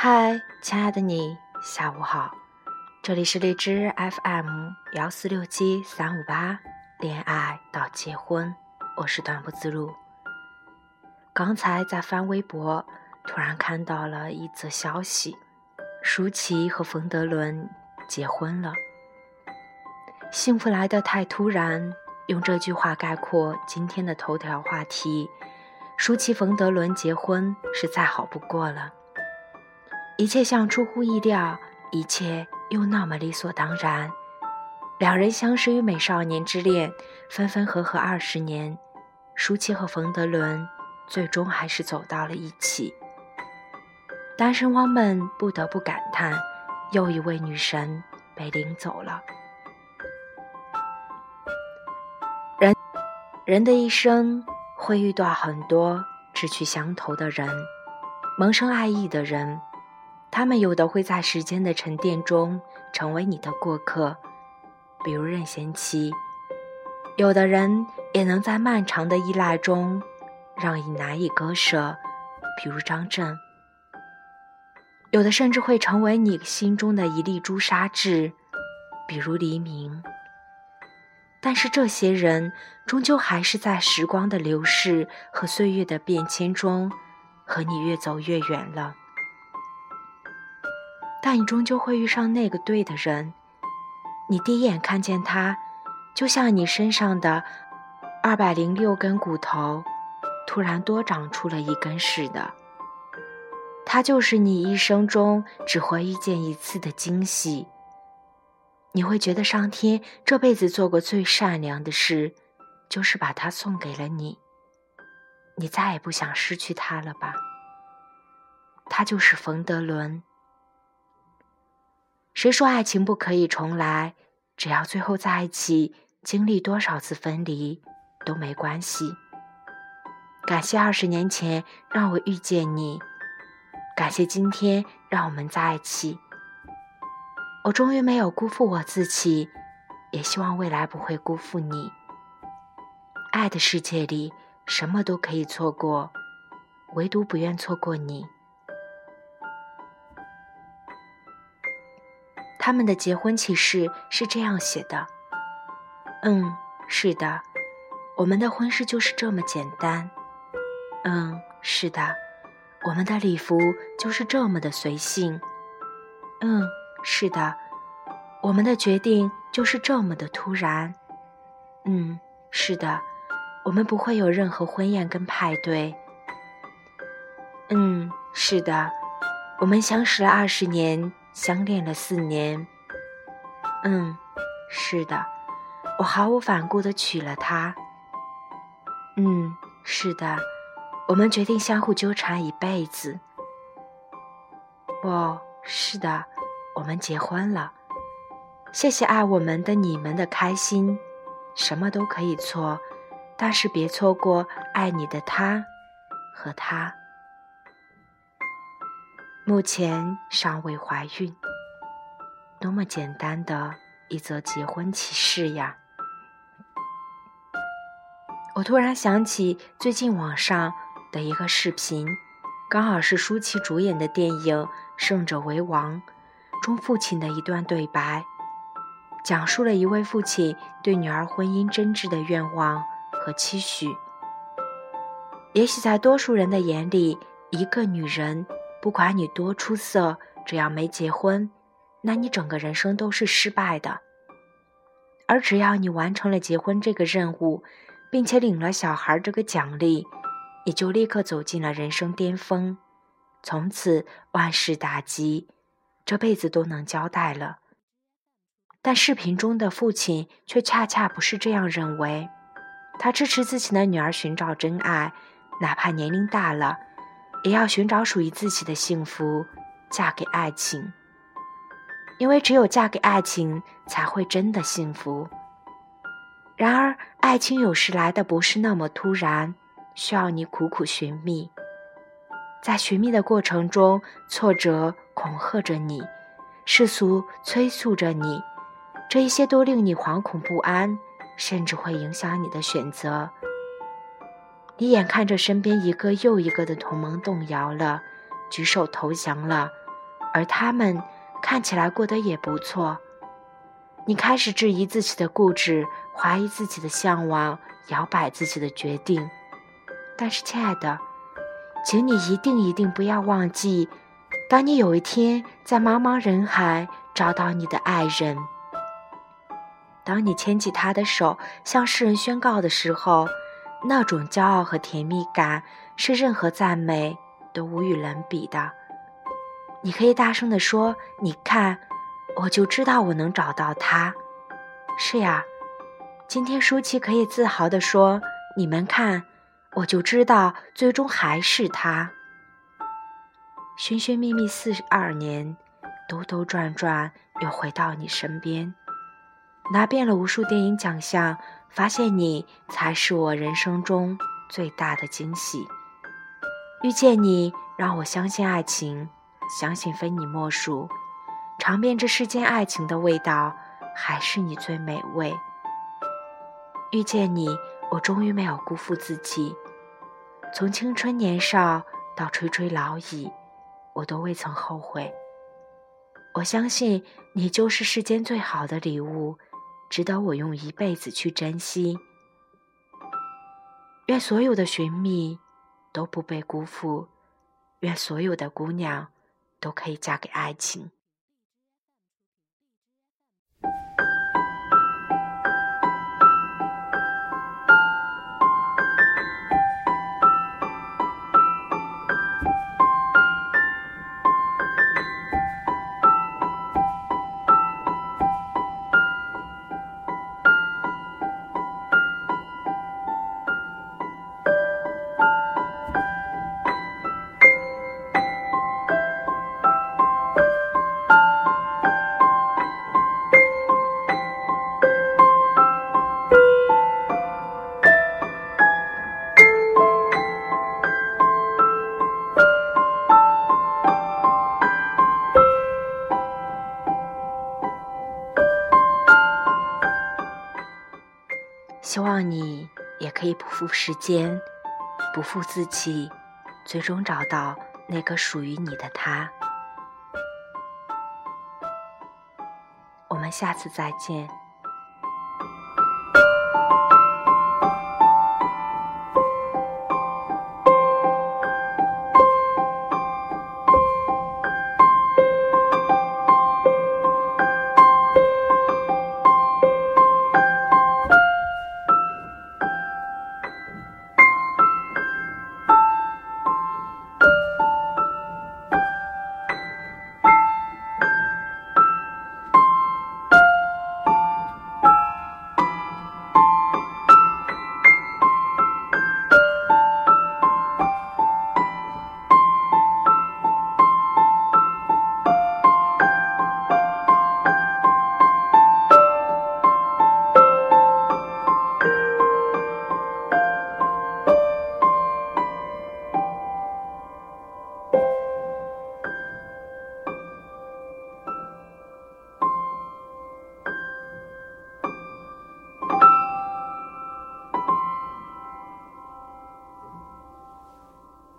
嗨，亲爱的你，下午好，这里是荔枝 FM 幺四六七三五八，恋爱到结婚，我是短不自如。刚才在翻微博，突然看到了一则消息，舒淇和冯德伦结婚了。幸福来得太突然，用这句话概括今天的头条话题：舒淇冯德伦结婚是再好不过了。一切像出乎意料，一切又那么理所当然。两人相识于美少年之恋，分分合合二十年，舒淇和冯德伦最终还是走到了一起。单身汪们不得不感叹，又一位女神被领走了。人，人的一生会遇到很多志趣相投的人，萌生爱意的人。他们有的会在时间的沉淀中成为你的过客，比如任贤齐；有的人也能在漫长的依赖中让你难以割舍，比如张震；有的甚至会成为你心中的一粒朱砂痣，比如黎明。但是这些人终究还是在时光的流逝和岁月的变迁中，和你越走越远了。但你终究会遇上那个对的人。你第一眼看见他，就像你身上的二百零六根骨头突然多长出了一根似的。他就是你一生中只会遇见一次的惊喜。你会觉得上天这辈子做过最善良的事，就是把他送给了你。你再也不想失去他了吧？他就是冯德伦。谁说爱情不可以重来？只要最后在一起，经历多少次分离都没关系。感谢二十年前让我遇见你，感谢今天让我们在一起。我终于没有辜负我自己，也希望未来不会辜负你。爱的世界里，什么都可以错过，唯独不愿错过你。他们的结婚启事是这样写的：“嗯，是的，我们的婚事就是这么简单。嗯，是的，我们的礼服就是这么的随性。嗯，是的，我们的决定就是这么的突然。嗯，是的，我们不会有任何婚宴跟派对。嗯，是的，我们相识了二十年。”相恋了四年，嗯，是的，我毫无反顾的娶了她。嗯，是的，我们决定相互纠缠一辈子。不，是的，我们结婚了。谢谢爱我们的你们的开心，什么都可以错，但是别错过爱你的他和他。目前尚未怀孕，多么简单的一则结婚启事呀！我突然想起最近网上的一个视频，刚好是舒淇主演的电影《胜者为王》中父亲的一段对白，讲述了一位父亲对女儿婚姻真挚的愿望和期许。也许在多数人的眼里，一个女人。不管你多出色，只要没结婚，那你整个人生都是失败的。而只要你完成了结婚这个任务，并且领了小孩这个奖励，你就立刻走进了人生巅峰，从此万事大吉，这辈子都能交代了。但视频中的父亲却恰恰不是这样认为，他支持自己的女儿寻找真爱，哪怕年龄大了。也要寻找属于自己的幸福，嫁给爱情。因为只有嫁给爱情，才会真的幸福。然而，爱情有时来的不是那么突然，需要你苦苦寻觅。在寻觅的过程中，挫折恐吓着你，世俗催促着你，这一些都令你惶恐不安，甚至会影响你的选择。你眼看着身边一个又一个的同盟动摇了，举手投降了，而他们看起来过得也不错。你开始质疑自己的固执，怀疑自己的向往，摇摆自己的决定。但是，亲爱的，请你一定一定不要忘记，当你有一天在茫茫人海找到你的爱人，当你牵起他的手向世人宣告的时候，那种骄傲和甜蜜感是任何赞美都无与伦比的。你可以大声地说：“你看，我就知道我能找到他。”是呀，今天舒淇可以自豪地说：“你们看。”我就知道，最终还是他。寻寻觅觅四十二年，兜兜转转又回到你身边，拿遍了无数电影奖项，发现你才是我人生中最大的惊喜。遇见你，让我相信爱情，相信非你莫属。尝遍这世间爱情的味道，还是你最美味。遇见你。我终于没有辜负自己，从青春年少到垂垂老矣，我都未曾后悔。我相信你就是世间最好的礼物，值得我用一辈子去珍惜。愿所有的寻觅都不被辜负，愿所有的姑娘都可以嫁给爱情。希望你也可以不负时间，不负自己，最终找到那个属于你的他。我们下次再见。